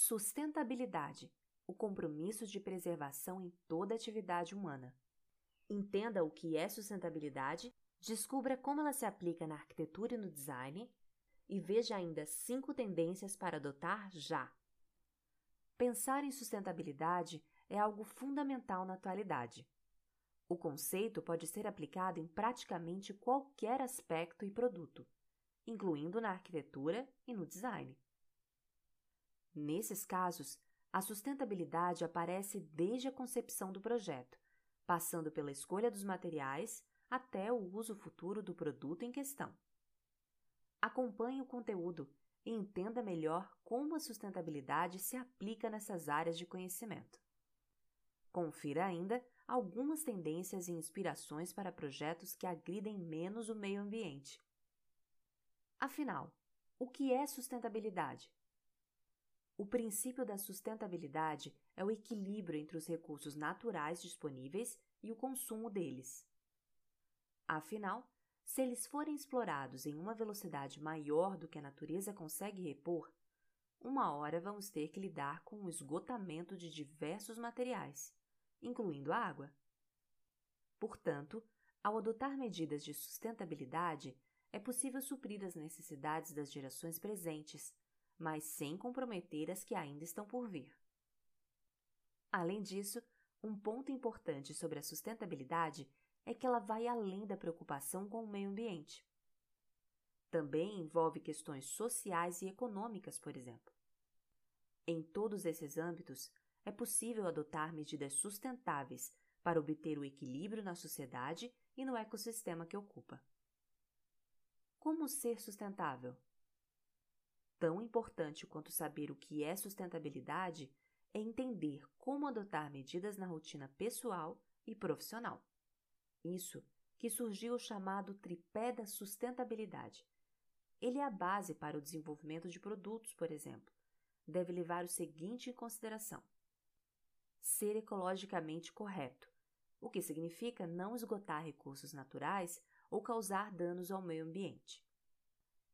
Sustentabilidade o compromisso de preservação em toda atividade humana. Entenda o que é sustentabilidade, descubra como ela se aplica na arquitetura e no design e veja ainda cinco tendências para adotar já. Pensar em sustentabilidade é algo fundamental na atualidade. O conceito pode ser aplicado em praticamente qualquer aspecto e produto, incluindo na arquitetura e no design. Nesses casos, a sustentabilidade aparece desde a concepção do projeto, passando pela escolha dos materiais até o uso futuro do produto em questão. Acompanhe o conteúdo e entenda melhor como a sustentabilidade se aplica nessas áreas de conhecimento. Confira ainda algumas tendências e inspirações para projetos que agridem menos o meio ambiente. Afinal, o que é sustentabilidade? O princípio da sustentabilidade é o equilíbrio entre os recursos naturais disponíveis e o consumo deles. Afinal, se eles forem explorados em uma velocidade maior do que a natureza consegue repor, uma hora vamos ter que lidar com o esgotamento de diversos materiais, incluindo a água. Portanto, ao adotar medidas de sustentabilidade, é possível suprir as necessidades das gerações presentes mas sem comprometer as que ainda estão por vir. Além disso, um ponto importante sobre a sustentabilidade é que ela vai além da preocupação com o meio ambiente. Também envolve questões sociais e econômicas, por exemplo. Em todos esses âmbitos, é possível adotar medidas sustentáveis para obter o equilíbrio na sociedade e no ecossistema que ocupa. Como ser sustentável? Tão importante quanto saber o que é sustentabilidade é entender como adotar medidas na rotina pessoal e profissional. Isso que surgiu o chamado tripé da sustentabilidade. Ele é a base para o desenvolvimento de produtos, por exemplo. Deve levar o seguinte em consideração: ser ecologicamente correto, o que significa não esgotar recursos naturais ou causar danos ao meio ambiente.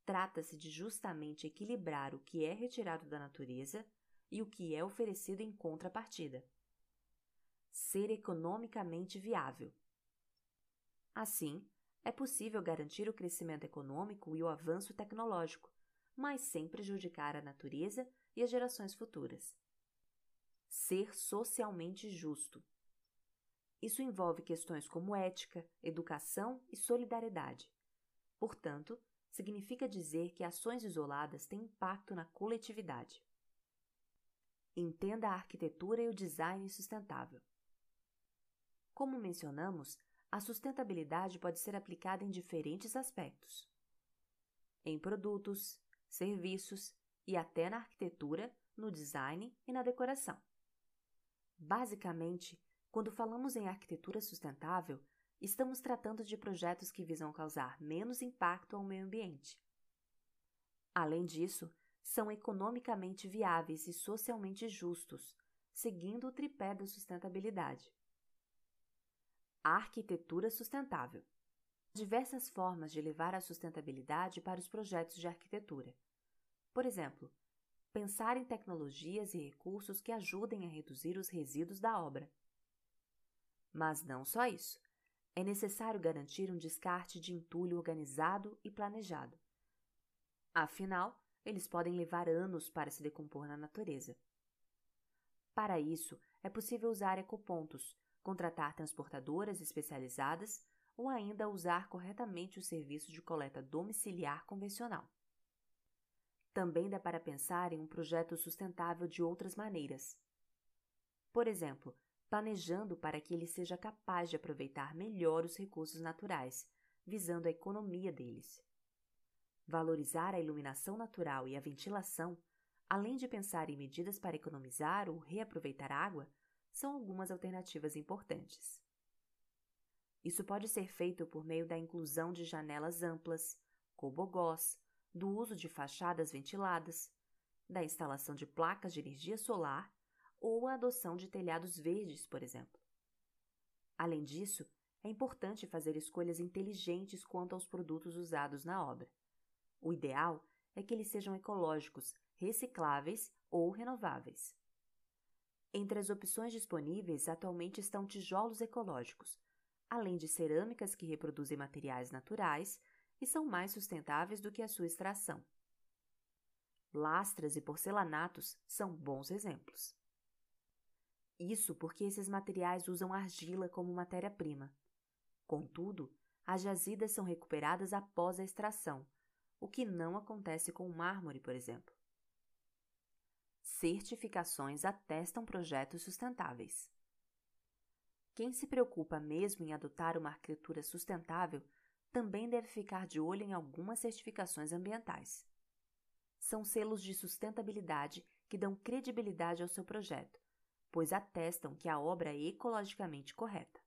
Trata-se de justamente equilibrar o que é retirado da natureza e o que é oferecido em contrapartida. Ser economicamente viável. Assim, é possível garantir o crescimento econômico e o avanço tecnológico, mas sem prejudicar a natureza e as gerações futuras. Ser socialmente justo. Isso envolve questões como ética, educação e solidariedade. Portanto, significa dizer que ações isoladas têm impacto na coletividade. Entenda a arquitetura e o design sustentável. Como mencionamos, a sustentabilidade pode ser aplicada em diferentes aspectos. Em produtos, serviços e até na arquitetura, no design e na decoração. Basicamente, quando falamos em arquitetura sustentável, estamos tratando de projetos que visam causar menos impacto ao meio ambiente. Além disso, são economicamente viáveis e socialmente justos, seguindo o tripé da sustentabilidade. arquitetura sustentável. Diversas formas de levar a sustentabilidade para os projetos de arquitetura. Por exemplo, pensar em tecnologias e recursos que ajudem a reduzir os resíduos da obra. Mas não só isso é necessário garantir um descarte de entulho organizado e planejado. Afinal, eles podem levar anos para se decompor na natureza. Para isso, é possível usar ecopontos, contratar transportadoras especializadas ou ainda usar corretamente o serviço de coleta domiciliar convencional. Também dá para pensar em um projeto sustentável de outras maneiras. Por exemplo, planejando para que ele seja capaz de aproveitar melhor os recursos naturais, visando a economia deles. Valorizar a iluminação natural e a ventilação, além de pensar em medidas para economizar ou reaproveitar água, são algumas alternativas importantes. Isso pode ser feito por meio da inclusão de janelas amplas, cobogós, do uso de fachadas ventiladas, da instalação de placas de energia solar ou a adoção de telhados verdes, por exemplo. Além disso, é importante fazer escolhas inteligentes quanto aos produtos usados na obra. O ideal é que eles sejam ecológicos recicláveis ou renováveis. Entre as opções disponíveis atualmente estão tijolos ecológicos, além de cerâmicas que reproduzem materiais naturais e são mais sustentáveis do que a sua extração. Lastras e porcelanatos são bons exemplos. Isso porque esses materiais usam argila como matéria-prima. Contudo, as jazidas são recuperadas após a extração, o que não acontece com o mármore, por exemplo. Certificações atestam projetos sustentáveis. Quem se preocupa mesmo em adotar uma arquitetura sustentável também deve ficar de olho em algumas certificações ambientais. São selos de sustentabilidade que dão credibilidade ao seu projeto, pois atestam que a obra é ecologicamente correta.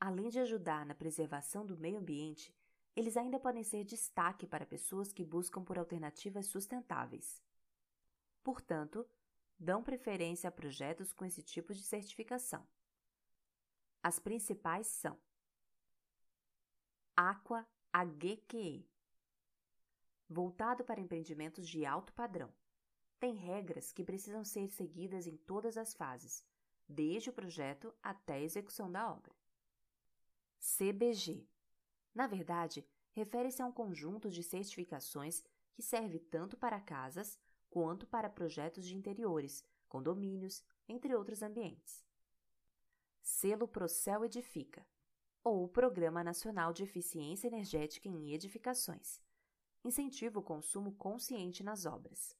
Além de ajudar na preservação do meio ambiente, eles ainda podem ser destaque para pessoas que buscam por alternativas sustentáveis. Portanto, dão preferência a projetos com esse tipo de certificação. As principais são Aqua AGQE voltado para empreendimentos de alto padrão. Tem regras que precisam ser seguidas em todas as fases, desde o projeto até a execução da obra. CBG na verdade, refere-se a um conjunto de certificações que serve tanto para casas quanto para projetos de interiores, condomínios, entre outros ambientes selo Procel Edifica, ou Programa Nacional de Eficiência Energética em Edificações. Incentiva o consumo consciente nas obras.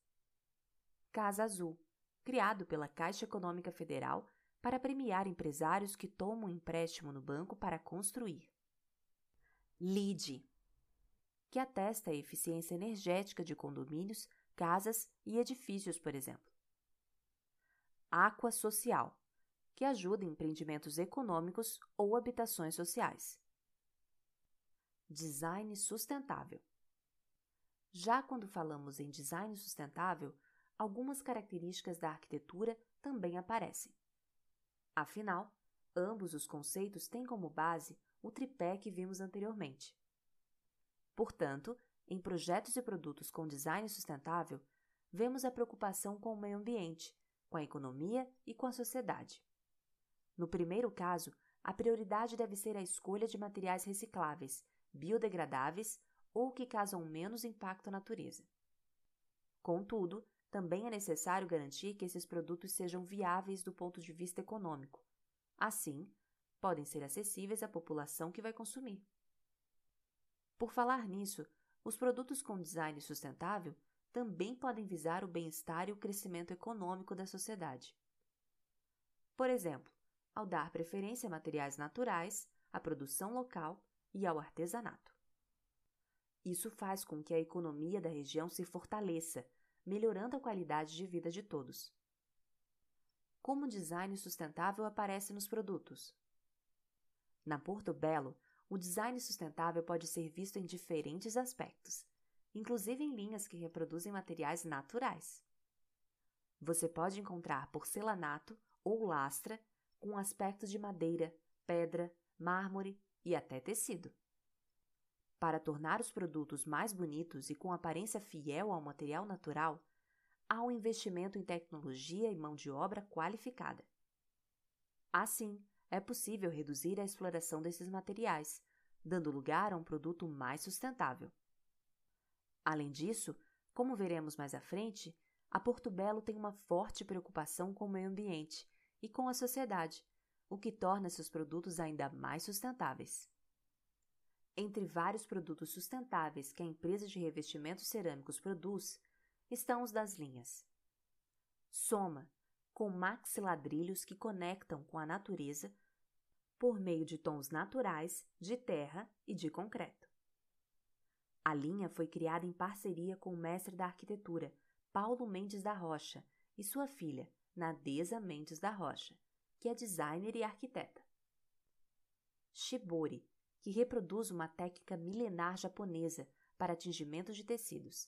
Casa Azul, criado pela Caixa Econômica Federal para premiar empresários que tomam empréstimo no banco para construir. LEED, que atesta a eficiência energética de condomínios, casas e edifícios, por exemplo. Aqua Social, que ajuda em empreendimentos econômicos ou habitações sociais. Design sustentável. Já quando falamos em design sustentável, algumas características da arquitetura também aparecem. Afinal, ambos os conceitos têm como base o tripé que vimos anteriormente. Portanto, em projetos e produtos com design sustentável, vemos a preocupação com o meio ambiente, com a economia e com a sociedade. No primeiro caso, a prioridade deve ser a escolha de materiais recicláveis, biodegradáveis ou que causam menos impacto à natureza. Contudo, também é necessário garantir que esses produtos sejam viáveis do ponto de vista econômico. Assim, podem ser acessíveis à população que vai consumir. Por falar nisso, os produtos com design sustentável também podem visar o bem-estar e o crescimento econômico da sociedade. Por exemplo, ao dar preferência a materiais naturais, à produção local e ao artesanato. Isso faz com que a economia da região se fortaleça, melhorando a qualidade de vida de todos. Como o design sustentável aparece nos produtos? Na Porto Belo, o design sustentável pode ser visto em diferentes aspectos, inclusive em linhas que reproduzem materiais naturais. Você pode encontrar porcelanato ou lastra com aspectos de madeira, pedra, mármore e até tecido. Para tornar os produtos mais bonitos e com aparência fiel ao material natural, há um investimento em tecnologia e mão de obra qualificada. Assim, é possível reduzir a exploração desses materiais, dando lugar a um produto mais sustentável. Além disso, como veremos mais à frente, a Porto Belo tem uma forte preocupação com o meio ambiente e com a sociedade, o que torna seus produtos ainda mais sustentáveis. Entre vários produtos sustentáveis que a empresa de revestimentos cerâmicos produz, estão os das linhas Soma, com maxiladrilhos que conectam com a natureza por meio de tons naturais de terra e de concreto. A linha foi criada em parceria com o mestre da arquitetura, Paulo Mendes da Rocha, e sua filha, Nadeza Mendes da Rocha, que é designer e arquiteta. Shibori, que reproduz uma técnica milenar japonesa para atingimento de tecidos.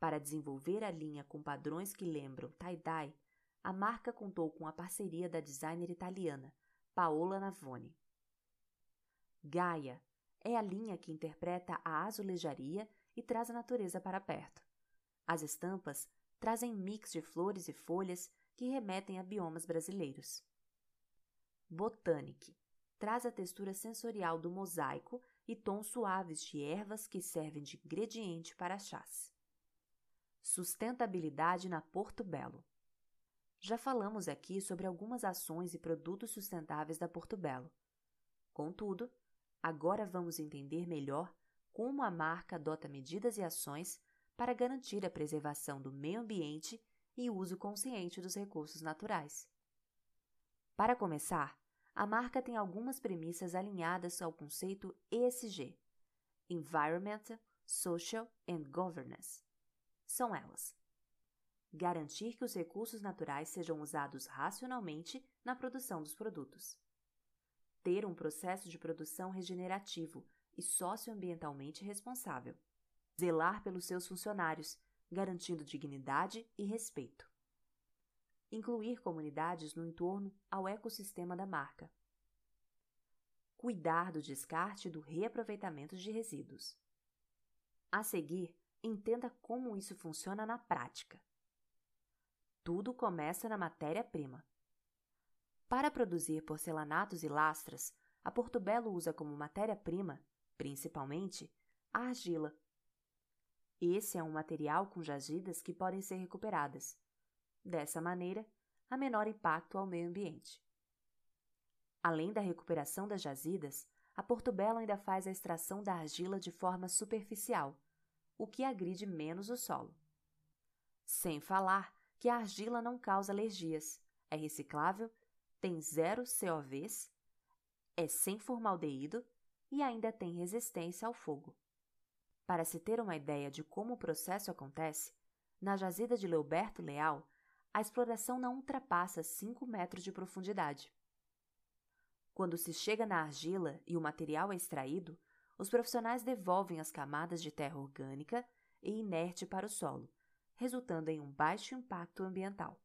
Para desenvolver a linha com padrões que lembram tie-dye, a marca contou com a parceria da designer italiana Paola Navone. Gaia é a linha que interpreta a azulejaria e traz a natureza para perto. As estampas trazem mix de flores e folhas que remetem a biomas brasileiros. Botanic traz a textura sensorial do mosaico e tons suaves de ervas que servem de ingrediente para chás. Sustentabilidade na Porto Belo. Já falamos aqui sobre algumas ações e produtos sustentáveis da Porto Belo. Contudo, agora vamos entender melhor como a marca adota medidas e ações para garantir a preservação do meio ambiente e o uso consciente dos recursos naturais. Para começar, a marca tem algumas premissas alinhadas ao conceito ESG Environmental, Social and Governance. São elas: garantir que os recursos naturais sejam usados racionalmente na produção dos produtos, ter um processo de produção regenerativo e socioambientalmente responsável, zelar pelos seus funcionários, garantindo dignidade e respeito incluir comunidades no entorno ao ecossistema da marca. Cuidar do descarte e do reaproveitamento de resíduos. A seguir, entenda como isso funciona na prática. Tudo começa na matéria-prima. Para produzir porcelanatos e lastras, a Portobello usa como matéria-prima, principalmente, a argila. Esse é um material com jazidas que podem ser recuperadas, Dessa maneira, há menor impacto ao meio ambiente. Além da recuperação das jazidas, a Portobello ainda faz a extração da argila de forma superficial, o que agride menos o solo. Sem falar que a argila não causa alergias, é reciclável, tem zero COVs, é sem formaldeído e ainda tem resistência ao fogo. Para se ter uma ideia de como o processo acontece, na jazida de Leoberto Leal, a exploração não ultrapassa 5 metros de profundidade. Quando se chega na argila e o material é extraído, os profissionais devolvem as camadas de terra orgânica e inerte para o solo, resultando em um baixo impacto ambiental.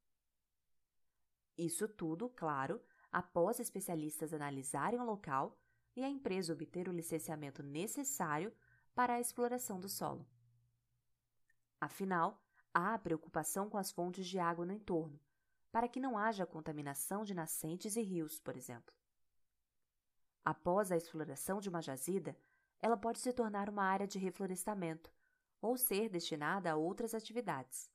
Isso tudo, claro, após especialistas analisarem o local e a empresa obter o licenciamento necessário para a exploração do solo. Afinal, há preocupação com as fontes de água no entorno, para que não haja contaminação de nascentes e rios, por exemplo. Após a exploração de uma jazida, ela pode se tornar uma área de reflorestamento ou ser destinada a outras atividades.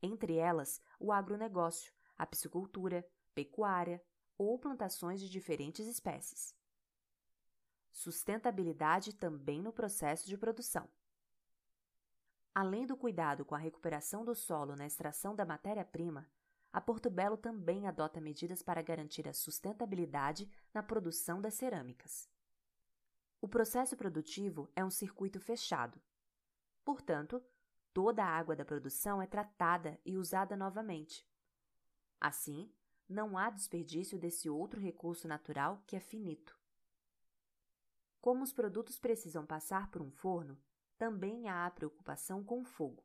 Entre elas, o agronegócio, a piscicultura, pecuária ou plantações de diferentes espécies. Sustentabilidade também no processo de produção. Além do cuidado com a recuperação do solo na extração da matéria-prima, a Porto Belo também adota medidas para garantir a sustentabilidade na produção das cerâmicas. O processo produtivo é um circuito fechado. Portanto, toda a água da produção é tratada e usada novamente. Assim, não há desperdício desse outro recurso natural que é finito. Como os produtos precisam passar por um forno, também há a preocupação com o fogo.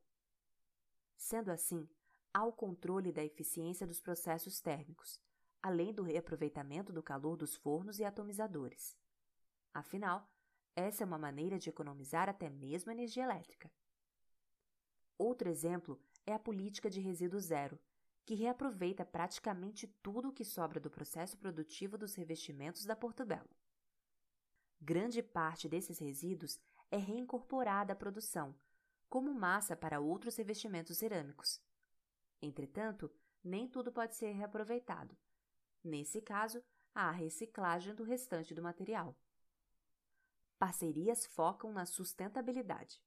Sendo assim, há o controle da eficiência dos processos térmicos, além do reaproveitamento do calor dos fornos e atomizadores. Afinal, essa é uma maneira de economizar até mesmo energia elétrica. Outro exemplo é a política de resíduo zero, que reaproveita praticamente tudo o que sobra do processo produtivo dos revestimentos da Portobello. Grande parte desses resíduos é reincorporada à produção, como massa para outros revestimentos cerâmicos. Entretanto, nem tudo pode ser reaproveitado. Nesse caso, há a reciclagem do restante do material. Parcerias focam na sustentabilidade.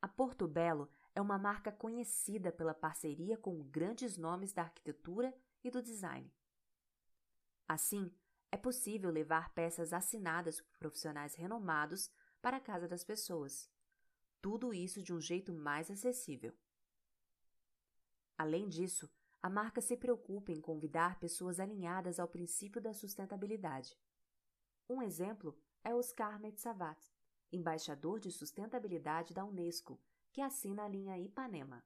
A Porto Belo é uma marca conhecida pela parceria com grandes nomes da arquitetura e do design. Assim, é possível levar peças assinadas por profissionais renomados para a casa das pessoas. Tudo isso de um jeito mais acessível. Além disso, a marca se preocupa em convidar pessoas alinhadas ao princípio da sustentabilidade. Um exemplo é Oscar Metsavat, embaixador de sustentabilidade da Unesco, que assina a linha Ipanema.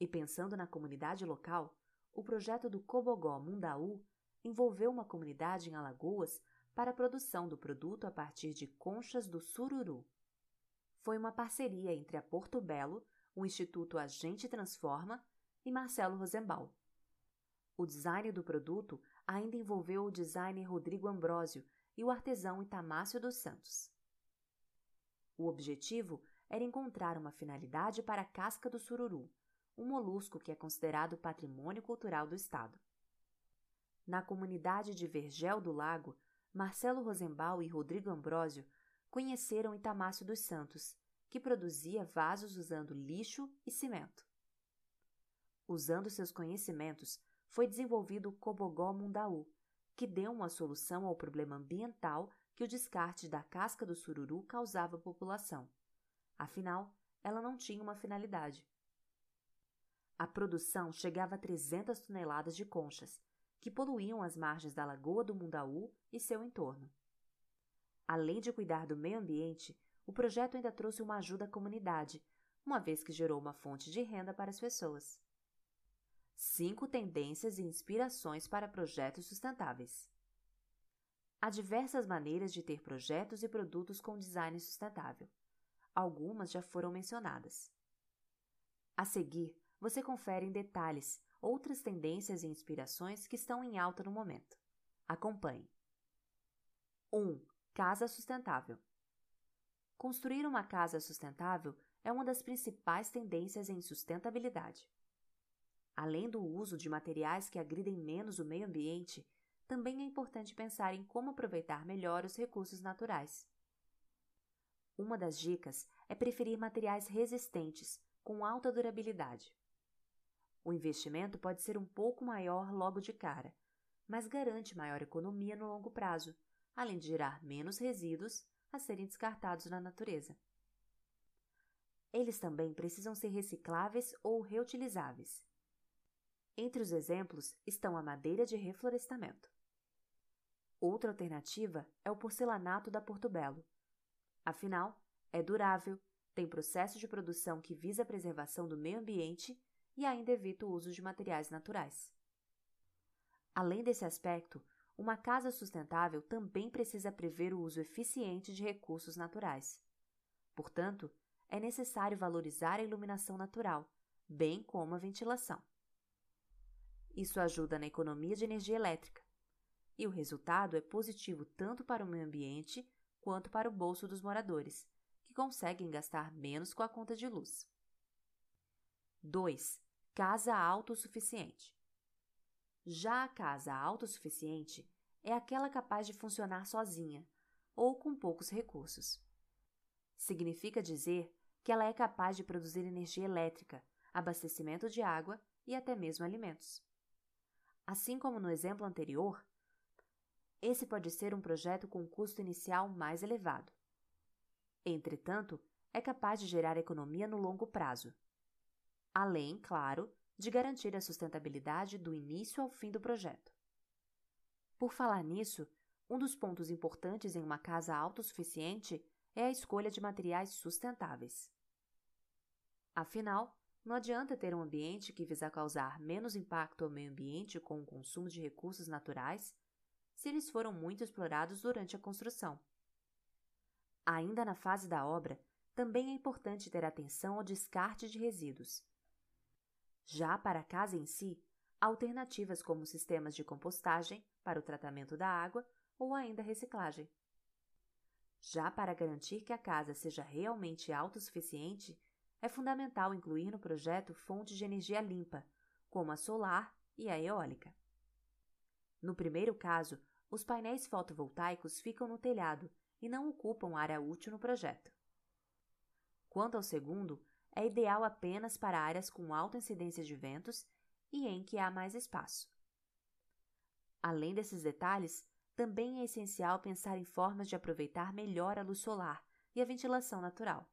E pensando na comunidade local, o projeto do Cobogó Mundaú envolveu uma comunidade em Alagoas para a produção do produto a partir de conchas do sururu. foi uma parceria entre a Porto Belo, o Instituto Agente Transforma e Marcelo Rosenbaum. O design do produto ainda envolveu o designer Rodrigo Ambrosio e o artesão Itamácio dos Santos. O objetivo era encontrar uma finalidade para a casca do sururu, um molusco que é considerado patrimônio cultural do Estado. Na comunidade de Vergel do Lago, Marcelo Rosenbaum e Rodrigo Ambrosio conheceram Itamácio dos Santos, que produzia vasos usando lixo e cimento. Usando seus conhecimentos, foi desenvolvido o Cobogó Mundaú, que deu uma solução ao problema ambiental que o descarte da casca do sururu causava à população. Afinal, ela não tinha uma finalidade. A produção chegava a 300 toneladas de conchas, que poluíam as margens da Lagoa do Mundaú e seu entorno. Além de cuidar do meio ambiente, o projeto ainda trouxe uma ajuda à comunidade, uma vez que gerou uma fonte de renda para as pessoas. Cinco tendências e inspirações para projetos sustentáveis. Há diversas maneiras de ter projetos e produtos com design sustentável. Algumas já foram mencionadas. A seguir, você confere em detalhes outras tendências e inspirações que estão em alta no momento. Acompanhe. 1. Casa sustentável. Construir uma casa sustentável é uma das principais tendências em sustentabilidade. Além do uso de materiais que agridem menos o meio ambiente, também é importante pensar em como aproveitar melhor os recursos naturais. Uma das dicas é preferir materiais resistentes, com alta durabilidade. O investimento pode ser um pouco maior logo de cara, mas garante maior economia no longo prazo, além de gerar menos resíduos a serem descartados na natureza. Eles também precisam ser recicláveis ou reutilizáveis. Entre os exemplos estão a madeira de reflorestamento. Outra alternativa é o porcelanato da Portobello. Afinal, é durável, tem processo de produção que visa a preservação do meio ambiente e ainda evita o uso de materiais naturais. Além desse aspecto, uma casa sustentável também precisa prever o uso eficiente de recursos naturais. Portanto, é necessário valorizar a iluminação natural, bem como a ventilação. Isso ajuda na economia de energia elétrica, e o resultado é positivo tanto para o meio ambiente quanto para o bolso dos moradores, que conseguem gastar menos com a conta de luz. 2. Casa autossuficiente. Já a casa autossuficiente é aquela capaz de funcionar sozinha ou com poucos recursos. Significa dizer que ela é capaz de produzir energia elétrica, abastecimento de água e até mesmo alimentos. Assim como no exemplo anterior, esse pode ser um projeto com custo inicial mais elevado. Entretanto, é capaz de gerar economia no longo prazo, além, claro, de garantir a sustentabilidade do início ao fim do projeto. Por falar nisso, um dos pontos importantes em uma casa autossuficiente é a escolha de materiais sustentáveis. Afinal, não adianta ter um ambiente que visa causar menos impacto ao meio ambiente com o consumo de recursos naturais se eles foram muito explorados durante a construção. Ainda na fase da obra, também é importante ter atenção ao descarte de resíduos. Já para a casa em si, alternativas como sistemas de compostagem para o tratamento da água ou ainda reciclagem. Já para garantir que a casa seja realmente autossuficiente, é fundamental incluir no projeto fontes de energia limpa, como a solar e a eólica. No primeiro caso, os painéis fotovoltaicos ficam no telhado e não ocupam área útil no projeto. Quanto ao segundo, é ideal apenas para áreas com alta incidência de ventos e em que há mais espaço. Além desses detalhes, também é essencial pensar em formas de aproveitar melhor a luz solar e a ventilação natural.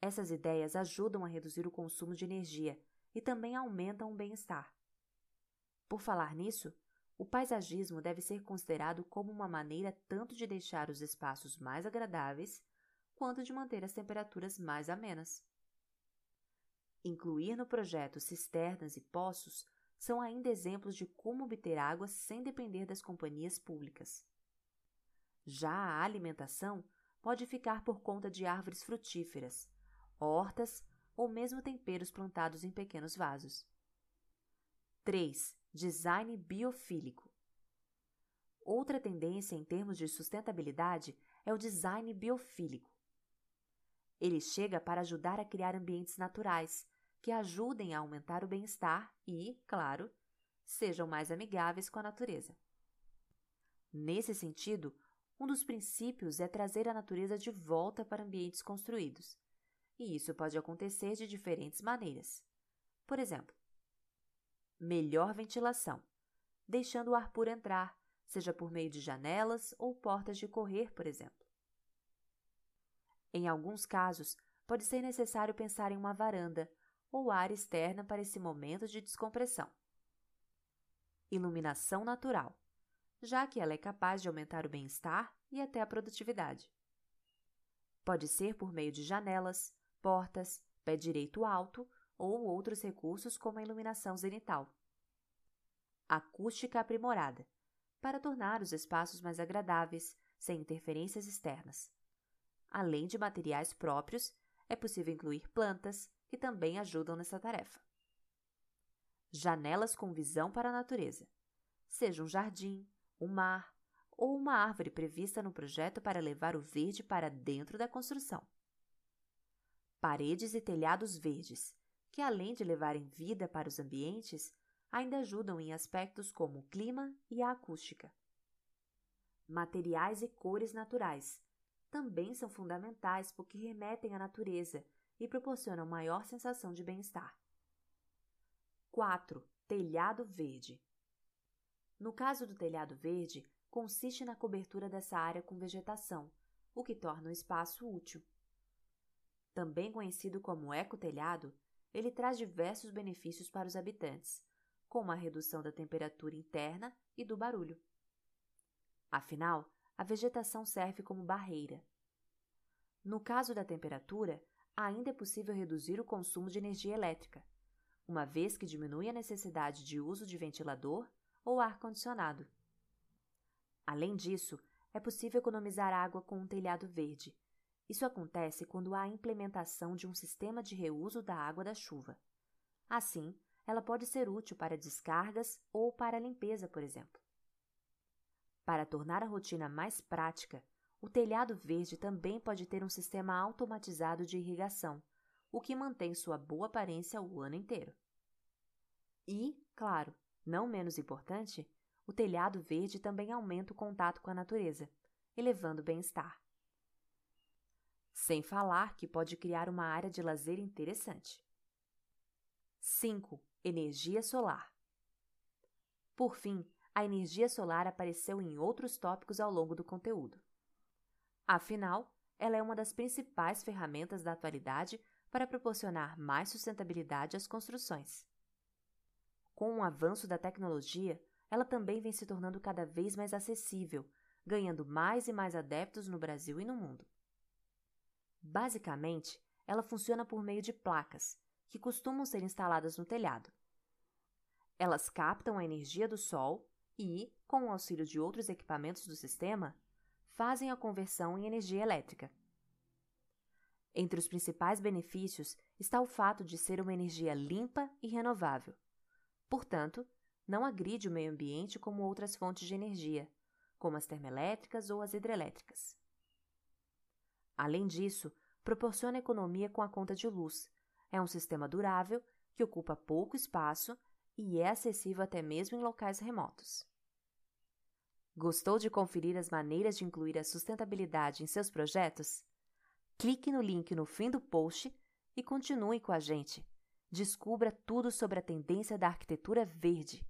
Essas ideias ajudam a reduzir o consumo de energia e também aumentam o bem-estar. Por falar nisso, o paisagismo deve ser considerado como uma maneira tanto de deixar os espaços mais agradáveis quanto de manter as temperaturas mais amenas. Incluir no projeto cisternas e poços são ainda exemplos de como obter água sem depender das companhias públicas. Já a alimentação pode ficar por conta de árvores frutíferas, hortas ou mesmo temperos plantados em pequenos vasos. 3. Design biofílico. Outra tendência em termos de sustentabilidade é o design biofílico. Ele chega para ajudar a criar ambientes naturais que ajudem a aumentar o bem-estar e, claro, sejam mais amigáveis com a natureza. Nesse sentido, um dos princípios é trazer a natureza de volta para ambientes construídos, e isso pode acontecer de diferentes maneiras. Por exemplo, melhor ventilação, deixando o ar puro entrar, seja por meio de janelas ou portas de correr, por exemplo. Em alguns casos, pode ser necessário pensar em uma varanda ou área externa para esse momento de descompressão. Iluminação natural, já que ela é capaz de aumentar o bem-estar e até a produtividade. Pode ser por meio de janelas, portas, pé direito alto ou outros recursos como a iluminação zenital. Acústica aprimorada, para tornar os espaços mais agradáveis, sem interferências externas. Além de materiais próprios, é possível incluir plantas, que também ajudam nessa tarefa. Janelas com visão para a natureza, seja um jardim, um mar ou uma árvore prevista no projeto para levar o verde para dentro da construção. Paredes e telhados verdes, que além de levarem vida para os ambientes, ainda ajudam em aspectos como o clima e a acústica. Materiais e cores naturais, também são fundamentais porque remetem à natureza e proporcionam maior sensação de bem-estar. 4. Telhado verde. No caso do telhado verde, consiste na cobertura dessa área com vegetação, o que torna o espaço útil. Também conhecido como ecotelhado, ele traz diversos benefícios para os habitantes, como a redução da temperatura interna e do barulho. Afinal, a vegetação serve como barreira. No caso da temperatura, ainda é possível reduzir o consumo de energia elétrica, uma vez que diminui a necessidade de uso de ventilador ou ar-condicionado. Além disso, é possível economizar água com um telhado verde. Isso acontece quando há a implementação de um sistema de reuso da água da chuva. Assim, ela pode ser útil para descargas ou para limpeza, por exemplo. Para tornar a rotina mais prática, o telhado verde também pode ter um sistema automatizado de irrigação, o que mantém sua boa aparência o ano inteiro. E, claro, não menos importante, o telhado verde também aumenta o contato com a natureza, elevando o bem-estar. Sem falar que pode criar uma área de lazer interessante. 5. Energia solar. Por fim, a energia solar apareceu em outros tópicos ao longo do conteúdo. Afinal, ela é uma das principais ferramentas da atualidade para proporcionar mais sustentabilidade às construções. Com o avanço da tecnologia, ela também vem se tornando cada vez mais acessível, ganhando mais e mais adeptos no Brasil e no mundo. Basicamente, ela funciona por meio de placas, que costumam ser instaladas no telhado. Elas captam a energia do sol e, com o auxílio de outros equipamentos do sistema, fazem a conversão em energia elétrica. Entre os principais benefícios está o fato de ser uma energia limpa e renovável. Portanto, não agride o meio ambiente como outras fontes de energia, como as termoelétricas ou as hidrelétricas. Além disso, proporciona economia com a conta de luz. É um sistema durável que ocupa pouco espaço e é acessível até mesmo em locais remotos. Gostou de conferir as maneiras de incluir a sustentabilidade em seus projetos? Clique no link no fim do post e continue com a gente. Descubra tudo sobre a tendência da arquitetura verde.